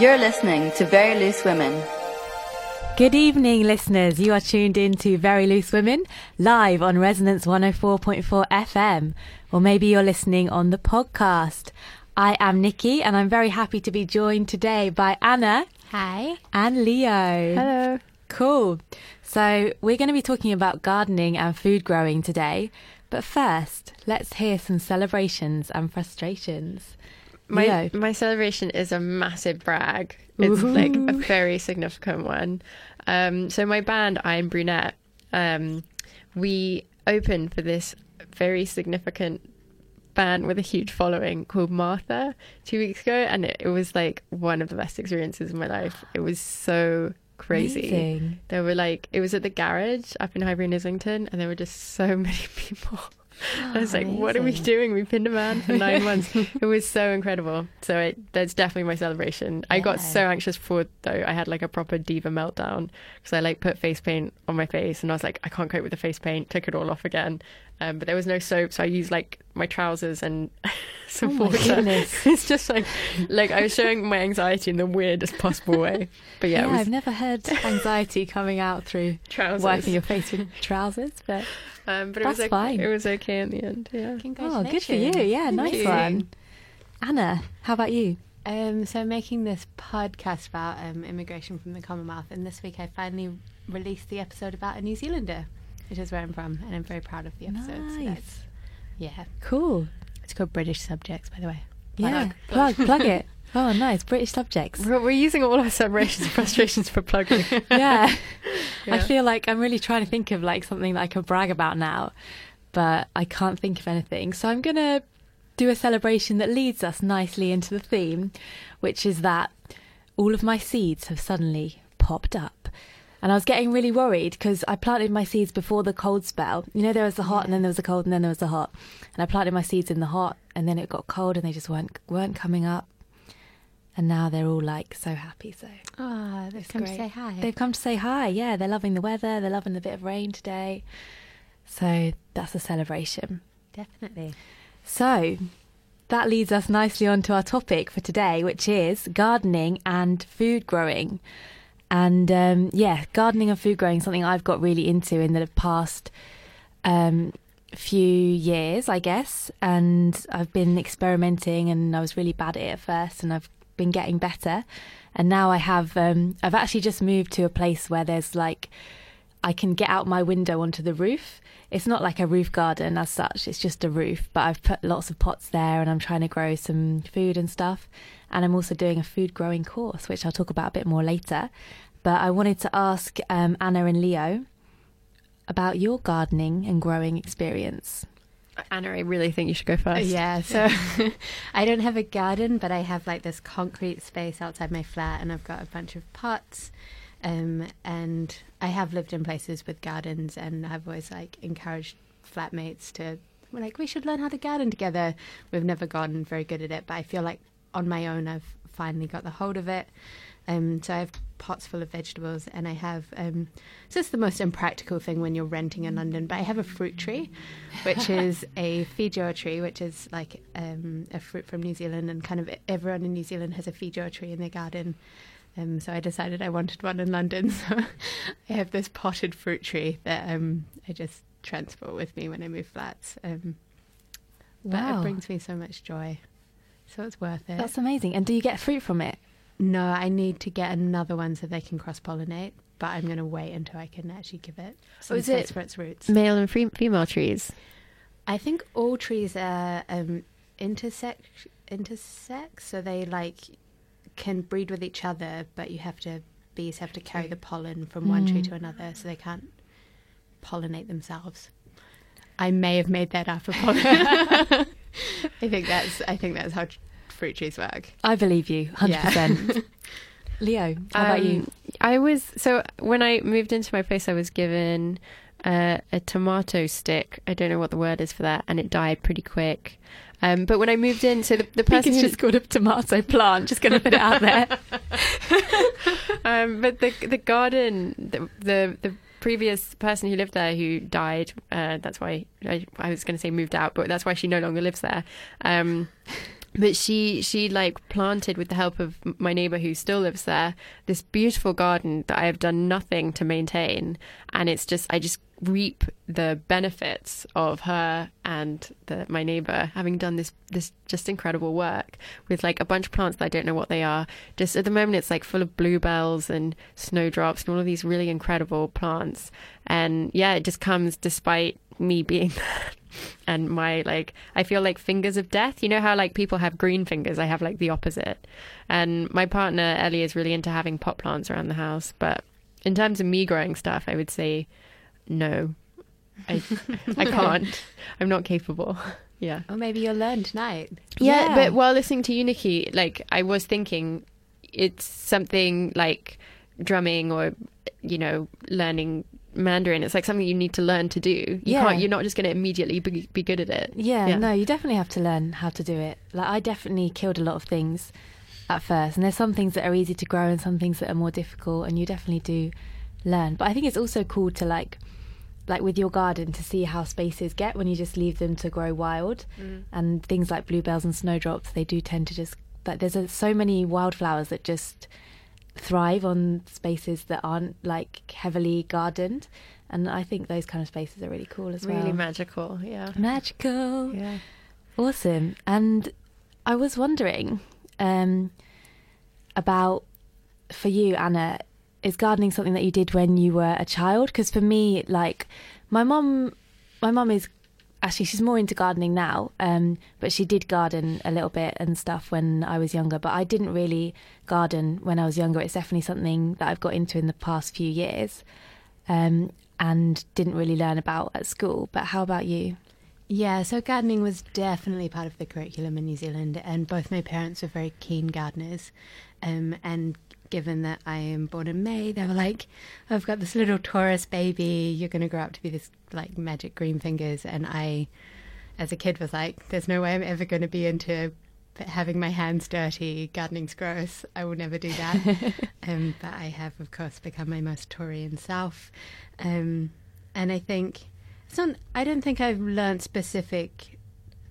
You're listening to Very Loose Women. Good evening, listeners. You are tuned in to Very Loose Women live on Resonance 104.4 FM, or maybe you're listening on the podcast. I am Nikki, and I'm very happy to be joined today by Anna. Hi. And Leo. Hello. Cool. So, we're going to be talking about gardening and food growing today. But first, let's hear some celebrations and frustrations. My Leo. my celebration is a massive brag. It's like a very significant one. Um, so my band, I'm Brunette. Um, we opened for this very significant band with a huge following called Martha two weeks ago, and it, it was like one of the best experiences of my life. It was so crazy. Amazing. There were like it was at the garage up in Highbury and Islington, and there were just so many people. I was like, "What are we doing? We've been a man for nine months." it was so incredible. So it, that's definitely my celebration. I got so anxious before though. I had like a proper diva meltdown because I like put face paint on my face, and I was like, I can't cope with the face paint. Took it all off again, um, but there was no soap, so I used like my trousers and some Oh my water. it's just like, like I was showing my anxiety in the weirdest possible way. But yeah, Yeah, was I've never heard anxiety coming out through trousers. wiping your face with trousers, but Um, but it That's was okay. fine. It was okay in the end. Yeah. oh, good for you. Yeah, nice you. one. Anna, how about you? Um, so I'm making this podcast about um, immigration from the Commonwealth, and this week I finally released the episode about a New Zealander, which is where I'm from, and I'm very proud of the episode. So Nice. that's, yeah, Cool. it's called British Subjects, by the way. Yeah, plug, plug it. Oh, nice. British subjects. We're, we're using all our celebrations and frustrations for plugging. yeah. I feel like I'm really trying to think of like something that I can brag about now, but I can't think of anything. So I'm going to do a celebration that leads us nicely into the theme, which is that all of my seeds have suddenly popped up. And I was getting really worried because I planted my seeds before the cold spell. You know, there was the hot, and then there was the cold, and then there was the hot. And I planted my seeds in the hot, and then it got cold, and they just weren't weren't coming up. And now they're all like so happy. So Ah, they've It's come great. to say hi. They've come to say hi. Yeah, they're loving the weather. They're loving the bit of rain today. So that's a celebration. Definitely. So that leads us nicely on to our topic for today, which is gardening and food growing. And um, yeah, gardening and food growing something I've got really into in the past um, few years, I guess. And I've been experimenting, and I was really bad at it at first, and I've been getting better. And now I have, um, I've actually just moved to a place where there's like, I can get out my window onto the roof. It's not like a roof garden as such, it's just a roof, but I've put lots of pots there and I'm trying to grow some food and stuff. And I'm also doing a food growing course, which I'll talk about a bit more later. But I wanted to ask um, Anna and Leo about your gardening and growing experience. Anna, I really think you should go first. Yeah, so I don't have a garden, but I have like this concrete space outside my flat, and I've got a bunch of pots. Um, and I have lived in places with gardens, and I've always like encouraged flatmates to we're like we should learn how to garden together. We've never gotten very good at it, but I feel like on my own I've finally got the hold of it. Um, so I have pots full of vegetables, and I have. Um, so it's the most impractical thing when you're renting in London, but I have a fruit tree, which is a feijoa tree, which is like um, a fruit from New Zealand, and kind of everyone in New Zealand has a feijoa tree in their garden. Um, so I decided I wanted one in London. So I have this potted fruit tree that um, I just transport with me when I move flats. Um, But it brings me so much joy. So it's worth it. That's amazing. And do you get fruit from it? No, I need to get another one so they can cross pollinate. But I'm going to wait until I can actually give it some is space it- for its roots. Male and fe- female trees. I think all trees are um, intersex, intersex, so they like can breed with each other, but you have to bees have to carry the pollen from one tree Mm. to another, so they can't pollinate themselves. I may have made that up. I think that's I think that's how fruit trees work. I believe you, 100%. Leo, how about you? Um, I was so when I moved into my place, I was given uh, a tomato stick. I don't know what the word is for that, and it died pretty quick. Um, but when I moved in, so the, the person it's who- just called a tomato plant. Just going to put it out there. um, but the the garden, the the, the previous person who lived there who died. Uh, that's why I, I was going to say moved out, but that's why she no longer lives there. Um, but she she like planted with the help of my neighbor who still lives there this beautiful garden that I have done nothing to maintain. And it's just I just reap the benefits of her and the, my neighbor having done this this just incredible work with like a bunch of plants that I don't know what they are. Just at the moment it's like full of bluebells and snowdrops and all of these really incredible plants. And yeah it just comes despite me being and my like I feel like fingers of death. You know how like people have green fingers, I have like the opposite. And my partner Ellie is really into having pot plants around the house, but in terms of me growing stuff, I would say no. I I can't. I'm not capable. Yeah. Or maybe you'll learn tonight. Yeah, Yeah. but while listening to you Nikki, like I was thinking it's something like drumming or you know, learning Mandarin. It's like something you need to learn to do. You Yeah. can't you're not just gonna immediately be, be good at it. Yeah, Yeah. no, you definitely have to learn how to do it. Like I definitely killed a lot of things at first, and there's some things that are easy to grow and some things that are more difficult, and you definitely do learn. But I think it's also cool to like, like with your garden, to see how spaces get when you just leave them to grow wild, mm. and things like bluebells and snowdrops, they do tend to just like there's a, so many wildflowers that just thrive on spaces that aren't like heavily gardened. And I think those kind of spaces are really cool as well. Really magical, yeah. Magical. Yeah. Awesome. And I was wondering um, about for you, Anna, is gardening something that you did when you were a child? Because for me, like my mom, my mom is actually she's more into gardening now, um, but she did garden a little bit and stuff when I was younger. But I didn't really garden when I was younger. It's definitely something that I've got into in the past few years, um, and didn't really learn about at school. But how about you? Yeah, so gardening was definitely part of the curriculum in New Zealand, and both my parents were very keen gardeners. Um, and given that I am born in May, they were like, "I've got this little Taurus baby. You're going to grow up to be this like magic green fingers." And I, as a kid, was like, "There's no way I'm ever going to be into having my hands dirty. Gardening's gross. I will never do that." um, but I have, of course, become my most Taurian self. Um, and I think it's not, I don't think I've learned specific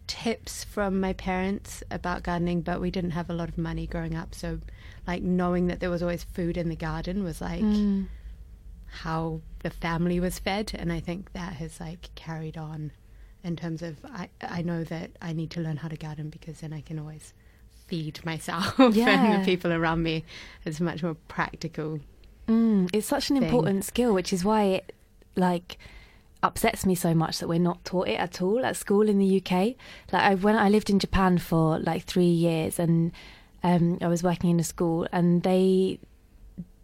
tips from my parents about gardening, but we didn't have a lot of money growing up. So, like, knowing that there was always food in the garden was like Mm. how the family was fed. And I think that has like carried on in terms of I, I know that I need to learn how to garden because then I can always feed myself and the people around me. It's much more practical. Mm, it's such an thing. important skill, which is why it like upsets me so much that we're not taught it at all at school in the UK. Like I, when I lived in Japan for like three years, and um, I was working in a school, and they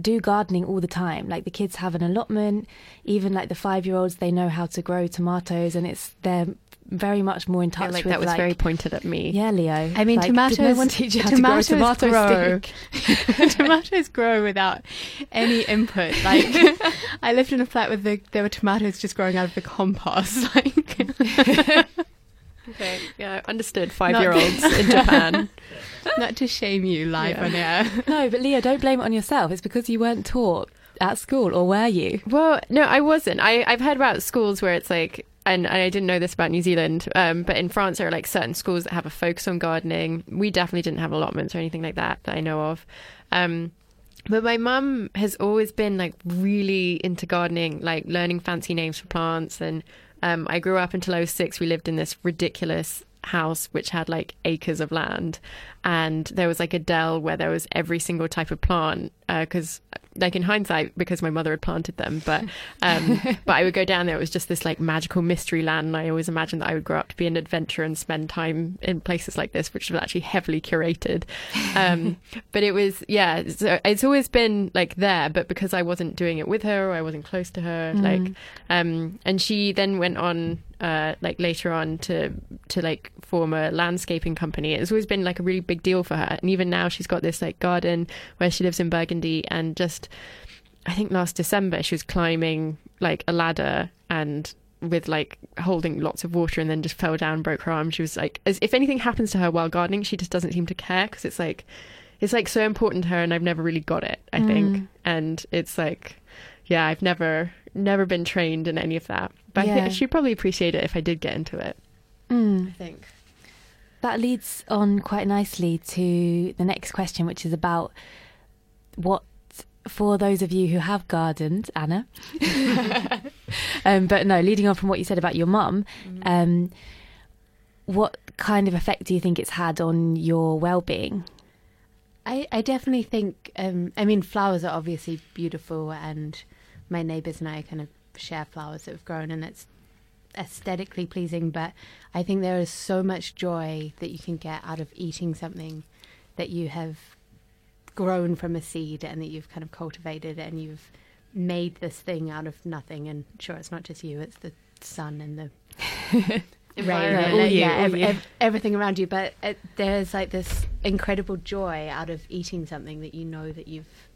do gardening all the time. Like the kids have an allotment, even like the five year olds, they know how to grow tomatoes, and it's they're very much more in I feel touch like with that was like, very pointed at me. yeah, Leo. I mean, like, tomatoes. Did no one teach you how to grow a tomatoes tomato grow. tomatoes grow without any input. Like I lived in a flat where the, there were tomatoes just growing out of the compost. Like Okay. Yeah, understood. Five year olds in Japan. not to shame you live Yeah. on air. No, but Leo, don't blame it on yourself. It's because you weren't taught at school, or were you? Well, no, I wasn't. I, I've heard about schools where it's like, and I didn't know this about New Zealand, um, but in France there are like certain schools that have a focus on gardening. We definitely didn't have allotments or anything like that that I know of. Um, but my mum has always been like really into gardening, like learning fancy names for plants. And um, I grew up until I was six. We lived in this ridiculous house which had like acres of land, and there was like a dell where there was every single type of plant. Because, like in hindsight, because my mother had planted them, but um, but I would go down there. It was just this like magical mystery land, and I always imagined that I would grow up to be an adventurer and spend time in places like this, which was actually heavily curated. Um, but it was yeah, so it's always been like there, but because I wasn't doing it with her or I wasn't close to her, like, um, and she then went on uh, like later on to to like form a landscaping company. It's always been like a really big deal for her, and even now she's got this like garden where she lives in Burgundy, and just I think last December she was climbing like a ladder and with like holding lots of water and then just fell down broke her arm. She was like as if anything happens to her while gardening she just doesn't seem to care because it's like it's like so important to her and I've never really got it I think. And it's like yeah I've never never been trained in any of that. But I think she'd probably appreciate it if I did get into it. Mm. I think. That leads on quite nicely to the next question, which is about what for those of you who have gardened, Anna. um, but no, leading on from what you said about your mum, Mm-hmm. um, what kind of effect do you think it's had on your well-being? I, I definitely think, um, I mean, flowers are obviously beautiful, and my neighbours and I kind of share flowers that have grown, and it's aesthetically pleasing. But I think there is so much joy that you can get out of eating something that you have grown from a seed and that you've kind of cultivated and you've made this thing out of nothing. And sure, it's not just you, it's the sun and the rain, and, you, yeah, ev- ev- everything around you. But it, there's like this incredible joy out of eating something that you know that you've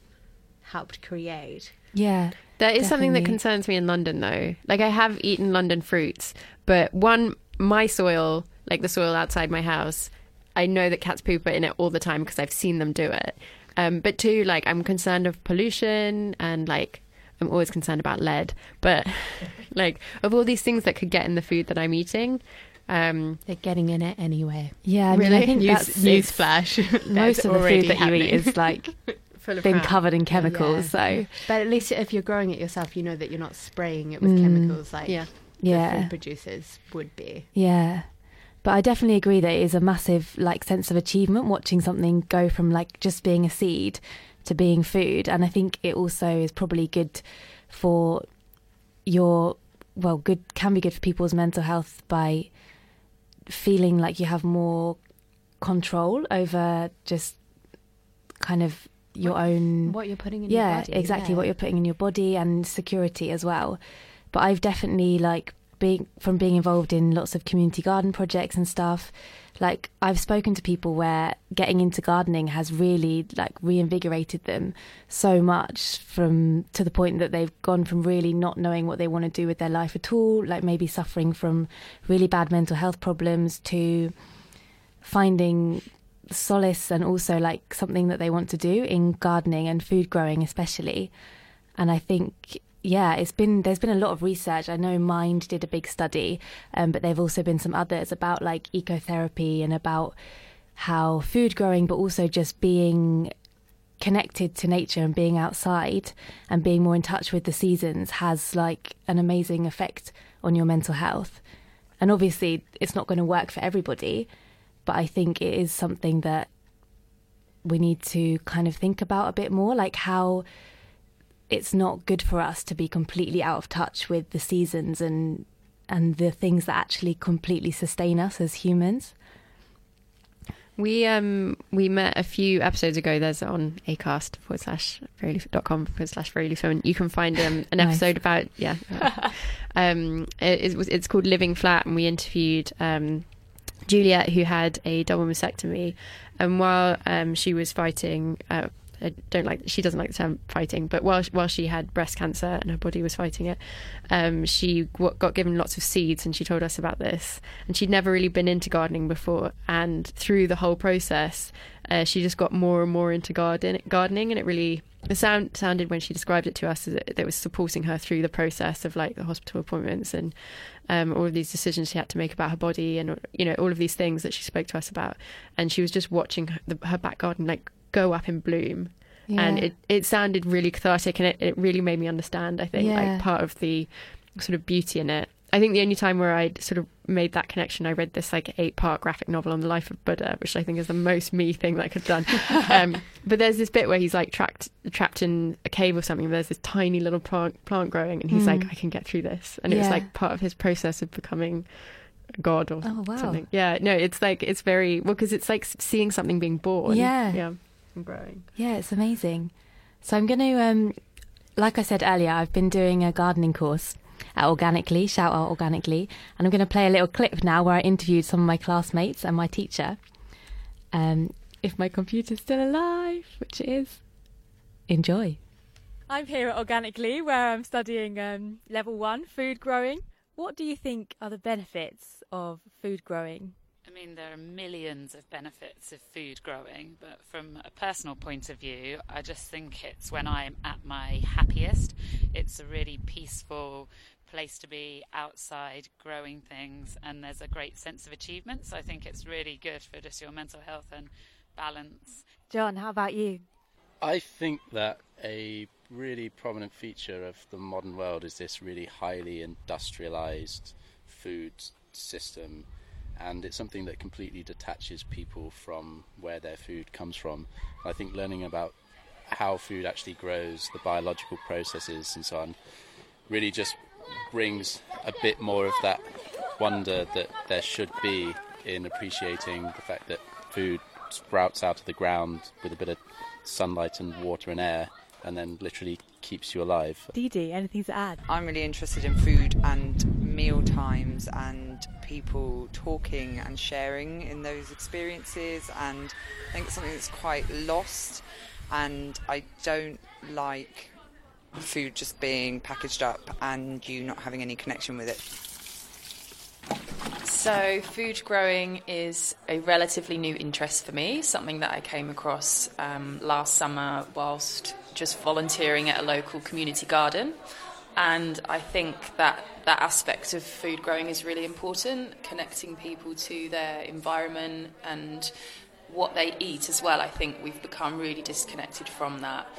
helped create. Yeah, There is something that concerns me in London, though. Like, I have eaten London fruits, but one, my soil, like the soil outside my house, I know that cats poop in it all the time because I've seen them do it. Um, but two, like, I'm concerned of pollution and, like, I'm always concerned about lead. But, like, of all these things that could get in the food that I'm eating, um, They're getting in it anyway. yeah. I mean, I think News, that's news flash. Most of the food that happening. you eat is like full been crap. covered in chemicals. So But at least if you're growing it yourself, you know that you're not spraying it with Mm. chemicals like Yeah. the yeah, food producers would be. Yeah. But I definitely agree that it is a massive like sense of achievement watching something go from like just being a seed to being food. And I think it also is probably good for your well, good can be good for people's mental health by feeling like you have more control over just kind of your own What you're putting in yeah your body. exactly yeah. what you're putting in your body and security as well but i've definitely like being from being involved in lots of community garden projects and stuff. Like i've spoken to people where getting into gardening has really like reinvigorated them so much from to the point that they've gone from really not knowing what they want to do with their life at all like maybe suffering from really bad mental health problems to finding solace and also like something that they want to do in gardening and food growing especially. And i think yeah it's been there's been a lot of research. I know mind did a big study um, but there've also been some others about like ecotherapy and about how food growing but also just being connected to nature and being outside and being more in touch with the seasons has like an amazing effect on your mental health. And obviously it's not going to work for everybody but I think it is something that we need to kind of think about a bit more like how it's not good for us to be completely out of touch with the seasons and and the things that actually completely sustain us as humans. We um we met a few episodes ago. There's on acast forward slash dot com forward slash loose. You can find um, an Nice. episode about yeah. um, it, it was it's called Living Flat, and we interviewed um Juliet who had a double mastectomy, and while um she was fighting. Uh, I don't like. She doesn't like the term fighting, but while while she had breast cancer and her body was fighting it, um, she w- got given lots of seeds, and she told us about this. And she'd never really been into gardening before, and through the whole process, uh, she just got more and more into garden gardening, and it really the sound sounded when she described it to us that it, was supporting her through the process of like the hospital appointments and um, all of these decisions she had to make about her body, and you know all of these things that she spoke to us about, and she was just watching the, her back garden like go up in bloom. And it, it sounded really cathartic and it, it really made me understand i think Yeah. like part of the sort of beauty in it. I think the only time where i'd sort of made that connection i read this like eight part graphic novel on the life of buddha which i think is the most me thing that i could have done. Um, but there's this bit where he's like trapped trapped in a cave or something there's this tiny little plant plant growing and he's like Mm. i can get through this. And it was like part of his process of becoming a god or Oh, wow. something. Yeah no it's like it's very well because it's like seeing something being born. Yeah. yeah and growing Yeah, it's amazing. So I'm going to, um, like I said earlier, I've been doing a gardening course at OrganicLea, shout out OrganicLea, and I'm going to play a little clip now where I interviewed some of my classmates and my teacher. Um, if my computer's still alive, which it is, enjoy. I'm here at OrganicLea, where I'm studying um, level one food growing. What do you think are the benefits of food growing? I mean, there are millions of benefits of food growing, but from a personal point of view, I just think it's when I'm at my happiest. It's a really peaceful place to be outside growing things, and there's a great sense of achievement. So I think it's really good for just your mental health and balance. John, how about you? I think that a really prominent feature of the modern world is this really highly industrialized food system and it's something that completely detaches people from where their food comes from. I think learning about how food actually grows, the biological processes, and so on, really just brings a bit more of that wonder that there should be in appreciating the fact that food sprouts out of the ground with a bit of sunlight and water and air and then literally keeps you alive. Dee anything to add? I'm really interested in food and meal times and people talking and sharing in those experiences and I think it's something that's quite lost and I don't like food just being packaged up and you not having any connection with it. So, food growing is a relatively new interest for me, something that I came across um, last summer whilst just volunteering at a local community garden. And I think that that aspect of food growing is really important, connecting people to their environment and what they eat as well. I think we've become really disconnected from that.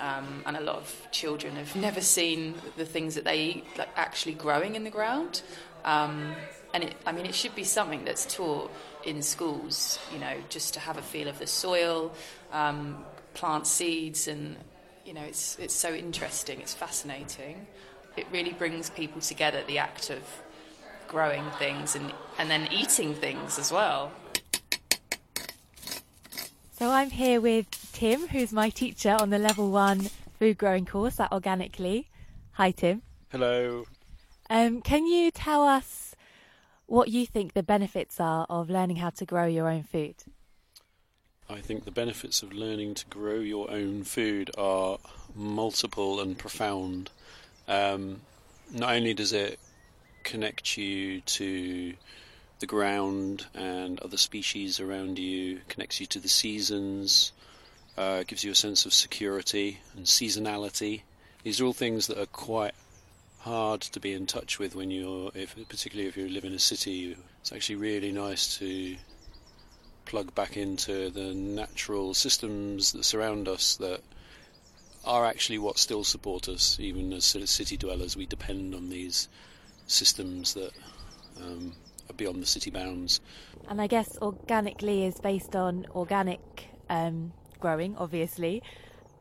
Um, and a lot of children have never seen the things that they eat like actually growing in the ground. Um, and it, I mean, it should be something that's taught in schools, you know, just to have a feel of the soil, um, plant seeds, and you know, it's it's so interesting. It's fascinating. It really brings people together. The act of growing things and and then eating things as well. So I'm here with Tim, who's my teacher on the level one food growing course at OrganicLea. Hi, Tim. Hello. Um, can you tell us what you think the benefits are of learning how to grow your own food? I think the benefits of learning to grow your own food are multiple and profound. Um, not only does it connect you to the ground and other species around you, connects you to the seasons, uh, gives you a sense of security and seasonality. These are all things that are quite hard to be in touch with when you're, if, particularly if you live in a city. It's actually really nice to plug back into the natural systems that surround us that are actually what still support us, even as city dwellers. We depend on these systems that um, are beyond the city bounds. And I guess OrganicLea is based on organic um, growing, obviously.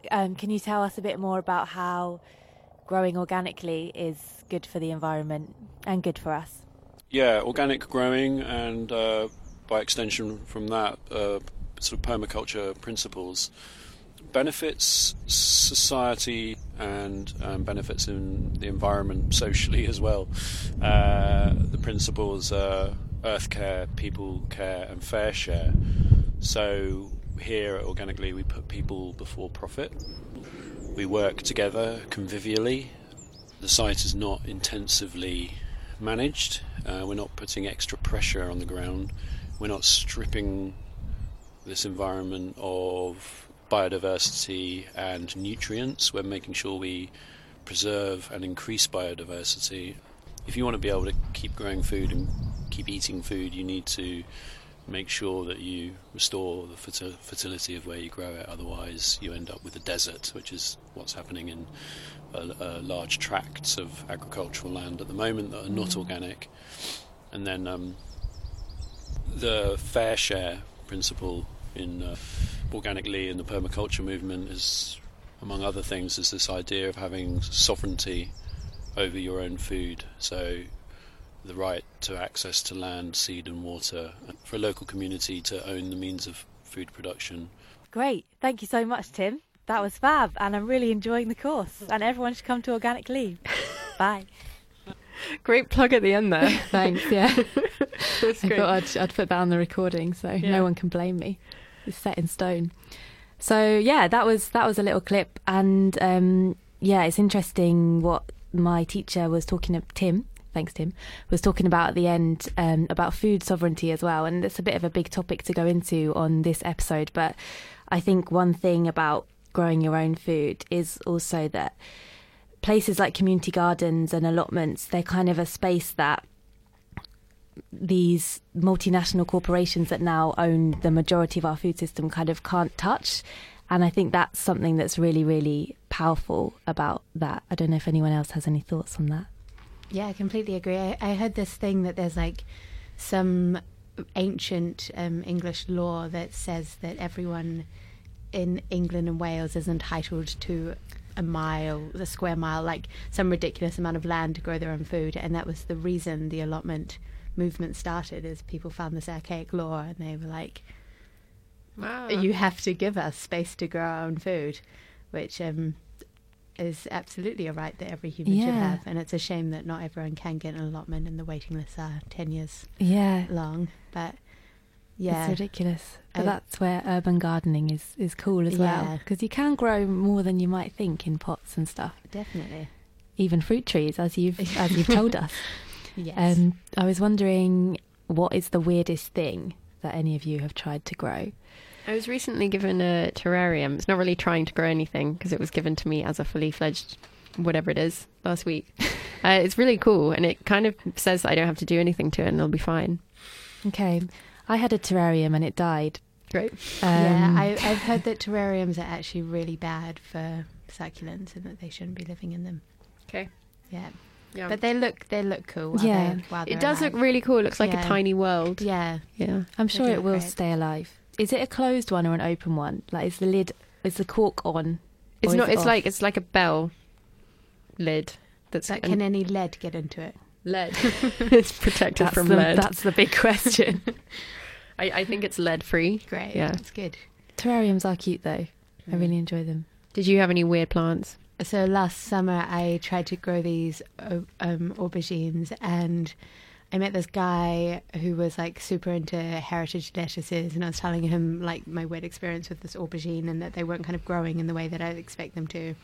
Um, can you tell us a bit more about how growing organically is good for the environment and good for us? Yeah, organic growing and uh, by extension from that, uh, sort of permaculture principles benefits society and um, benefits in the environment socially as well. Uh, the principles are earth care, people care, and fair share. So here at OrganicLea we put people before profit. We work together convivially. The site is not intensively managed. Uh, we're not putting extra pressure on the ground we're not stripping this environment of biodiversity and nutrients. We're making sure we preserve and increase biodiversity. If you want to be able to keep growing food and keep eating food, you need to make sure that you restore the fertility of where you grow it. Otherwise, you end up with a desert, which is what's happening in large tracts of agricultural land at the moment that are not organic. And then um, the fair share principle in uh, organically in the permaculture movement is, among other things, is this idea of having sovereignty over your own food. So the right to access to land, seed, and water for a local community to own the means of food production. Great, thank you so much, Tim. That was fab, and I'm really enjoying the course. And everyone should come to OrganicLea. Bye. Great plug at the end there. Thanks. Yeah, I thought I'd, I'd, put that on the recording so yeah. no one can blame me. It's set in stone. So yeah, that was that was a little clip, and um, yeah, it's interesting what my teacher was talking to Tim. thanks Tim, was talking about at the end um, about food sovereignty as well, and it's a bit of a big topic to go into on this episode. But I think one thing about growing your own food is also that places like community gardens and allotments, they're kind of a space that these multinational corporations that now own the majority of our food system kind of can't touch. And I think that's something that's really, really powerful about that. I don't know if anyone else has any thoughts on that. Yeah, I completely agree. I, I heard this thing that there's like some ancient um, English law that says that everyone in England and Wales is entitled to a mile, a square mile, like some ridiculous amount of land to grow their own food. And that was the reason the allotment movement started, is people found this archaic law and they were like, Wow. you have to give us space to grow our own food, which um, is absolutely a right that every human should have. And it's a shame that not everyone can get an allotment and the waiting lists are 10 years Yeah. long. But yeah, It's ridiculous. But I- that's where urban gardening is, is cool as well. Yeah. Because you can grow more than you might think in pots and stuff. definitely. Even fruit trees, as you've as you've told us. Yes. Um, I was wondering what is the weirdest thing that any of you have tried to grow? I was recently given a terrarium. It's not really trying to grow anything because it was given to me as a fully fledged whatever it is last week. uh, it's really cool and it kind of says I don't have to do anything to it and it'll be fine. Okay, I had a terrarium and it died. Great. yeah, Um, I, I've heard that terrariums are actually really bad for succulents and that they shouldn't be living in them. Okay. Yeah. Yeah. But they look they look cool. while Yeah. they're- while it they're does look really cool. It looks like Yeah. a tiny world. Yeah. Yeah. I'm sure it will great. stay alive. Is it a closed one or an open one? Like, is the lid, is the cork on? It's not it it's off? like it's like a bell lid that's But an- can any lead get into it? Lead. it's protected that's from the, lead. That's the big question. I, I think it's lead free. Great. Yeah. That's good. Terrariums are cute though. I really enjoy them. Did you have any weird plants? So last summer I tried to grow these uh, um, aubergines and I met this guy who was like super into heritage lettuces and I was telling him like my weird experience with this aubergine and that they weren't kind of growing in the way that I'd expect them to.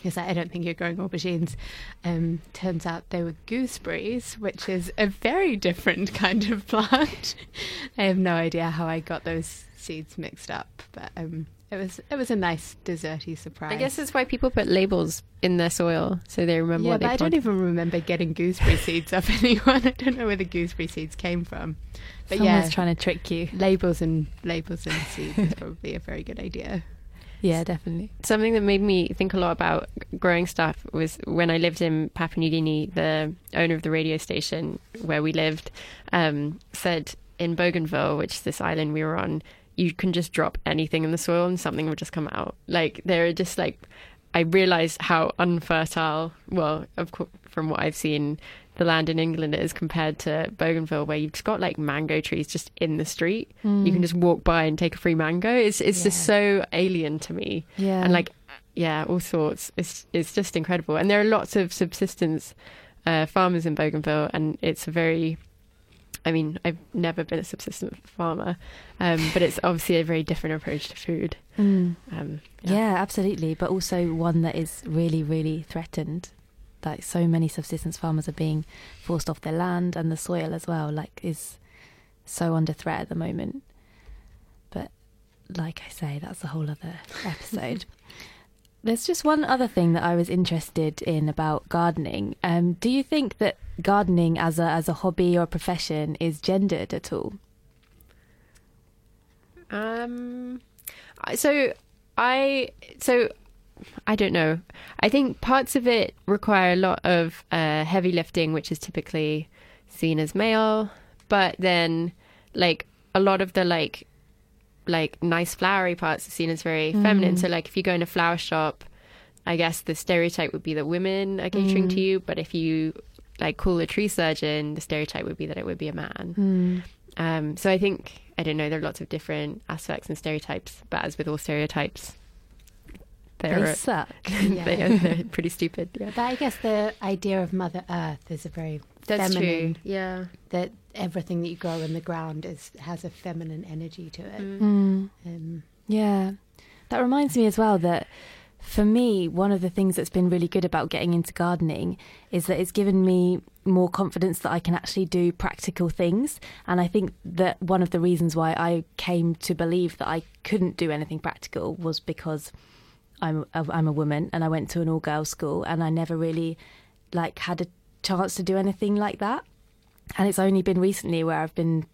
He was like, I don't think you're growing aubergines. Um, turns out they were gooseberries, which is a very different kind of plant. I have no idea how I got those seeds mixed up, but um, it was it was a nice desserty surprise. I guess that's why people put labels in their soil so they remember Yeah, what they but I don't even remember getting gooseberry seeds off anyone. I don't know where the gooseberry seeds came from. But Someone's yeah, trying to trick you. labels and labels and seeds is probably a very good idea. Yeah, definitely. Something that made me think a lot about growing stuff was when I lived in Papua New Guinea, the owner of the radio station where we lived um, said in Bougainville, which is this island we were on, you can just drop anything in the soil and something will just come out. Like, there are just like, I realized how unfertile, well, of course, from what I've seen, the land in England is compared to Bougainville, where you've just got like mango trees just in the street. You can just walk by and take a free mango. It's it's just so alien to me Yeah. and like yeah all sorts it's it's just incredible and there are lots of subsistence uh, farmers in bougainville and it's a very i mean i've never been a subsistence farmer um, but it's obviously a very different approach to food Mm. um, Yeah. absolutely. But also one that is really, really threatened. Like so many subsistence farmers are being forced off their land and the soil as well. Like is so under threat at the moment. But like I say, that's a whole other episode. There's just one other thing that I was interested in about gardening. Um, do you think that gardening as a as a hobby or a profession is gendered at all? Um, so I so I don't know. I think parts of it require a lot of uh, heavy lifting, which is typically seen as male. But then, like a lot of the like like nice flowery parts are seen as very feminine. So like if you go in a flower shop, I guess the stereotype would be that women are catering to you. But if you like call a tree surgeon, the stereotype would be that it would be a man. Um, so I think I don't know. There are lots of different aspects and stereotypes, but as with all stereotypes, They they're suck. they are, they're pretty stupid. Yeah, But I guess the idea of Mother Earth is a very that's feminine. true. Yeah, That everything that you grow in the ground is has a feminine energy to it. Mm. Um, Yeah. That reminds me as well that for me, one of the things that's been really good about getting into gardening is that it's given me more confidence that I can actually do practical things. And I think that one of the reasons why I came to believe that I couldn't do anything practical was because I'm a, I'm a woman and I went to an all girls school and I never really like had a chance to do anything like that. And it's only been recently where I've been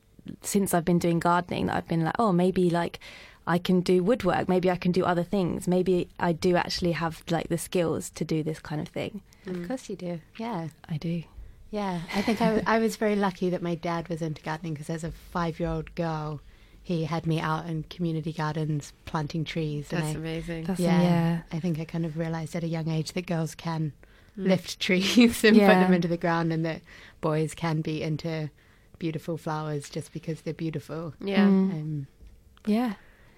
since I've been doing gardening that I've been like, oh, maybe like I can do woodwork. Maybe I can do other things. Maybe I do actually have like the skills to do this kind of thing. Of mm. course you do. Yeah. I do. Yeah. I think I, I was very lucky that my dad was into gardening because as a five year old girl, he had me out in community gardens planting trees. That's and I, amazing. That's yeah, yeah. I think I kind of realized at a young age that girls can Mm. lift trees and put them into the ground and that boys can be into beautiful flowers just because they're beautiful. Yeah. Mm. Um, Yeah.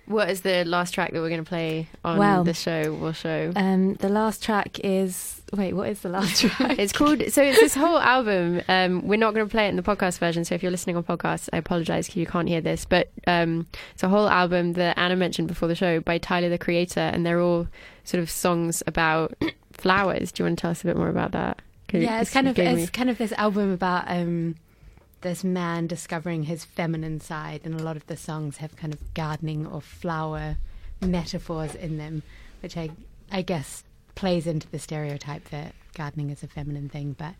What is the last track that we're going to play on Well, the show? We'll show. Um, the last track is wait, what is the last track? It's called. So it's this whole album. Um, we're not going to play it in the podcast version. So if you're listening on podcast, I apologize if you can't hear this. But um, it's a whole album that Anna mentioned before the show by Tyler the Creator, and they're all sort of songs about flowers. Do you want to tell us a bit more about that? yeah, it's kind of me- it's kind of this album about um, this man discovering his feminine side, and a lot of the songs have kind of gardening or flower metaphors in them, which I I guess plays into the stereotype that gardening is a feminine thing. But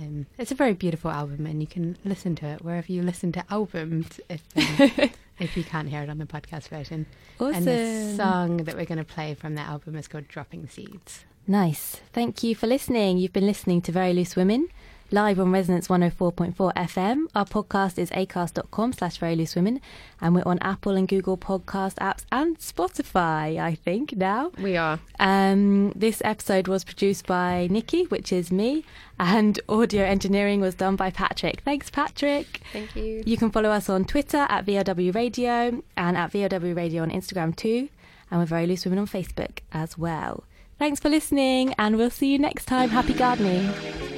um, it's a very beautiful album, and you can listen to it wherever you listen to albums if um, if you can't hear it on the podcast version. awesome. And the song that we're going to play from that album is called "Dropping Seeds." Nice. Thank you for listening. You've been listening to Very Loose Women live on Resonance 104.4 FM. Our podcast is acast.com slash very loose women and we're on Apple and Google podcast apps and Spotify, I think, now. We are. Um, this episode was produced by Nikki, which is me, and audio engineering was done by Patrick. Thanks, Patrick. Thank you. You can follow us on Twitter at VOW Radio and at VOW Radio on Instagram too. And we're Very Loose Women on Facebook as well. Thanks for listening, and we'll see you next time. Happy gardening.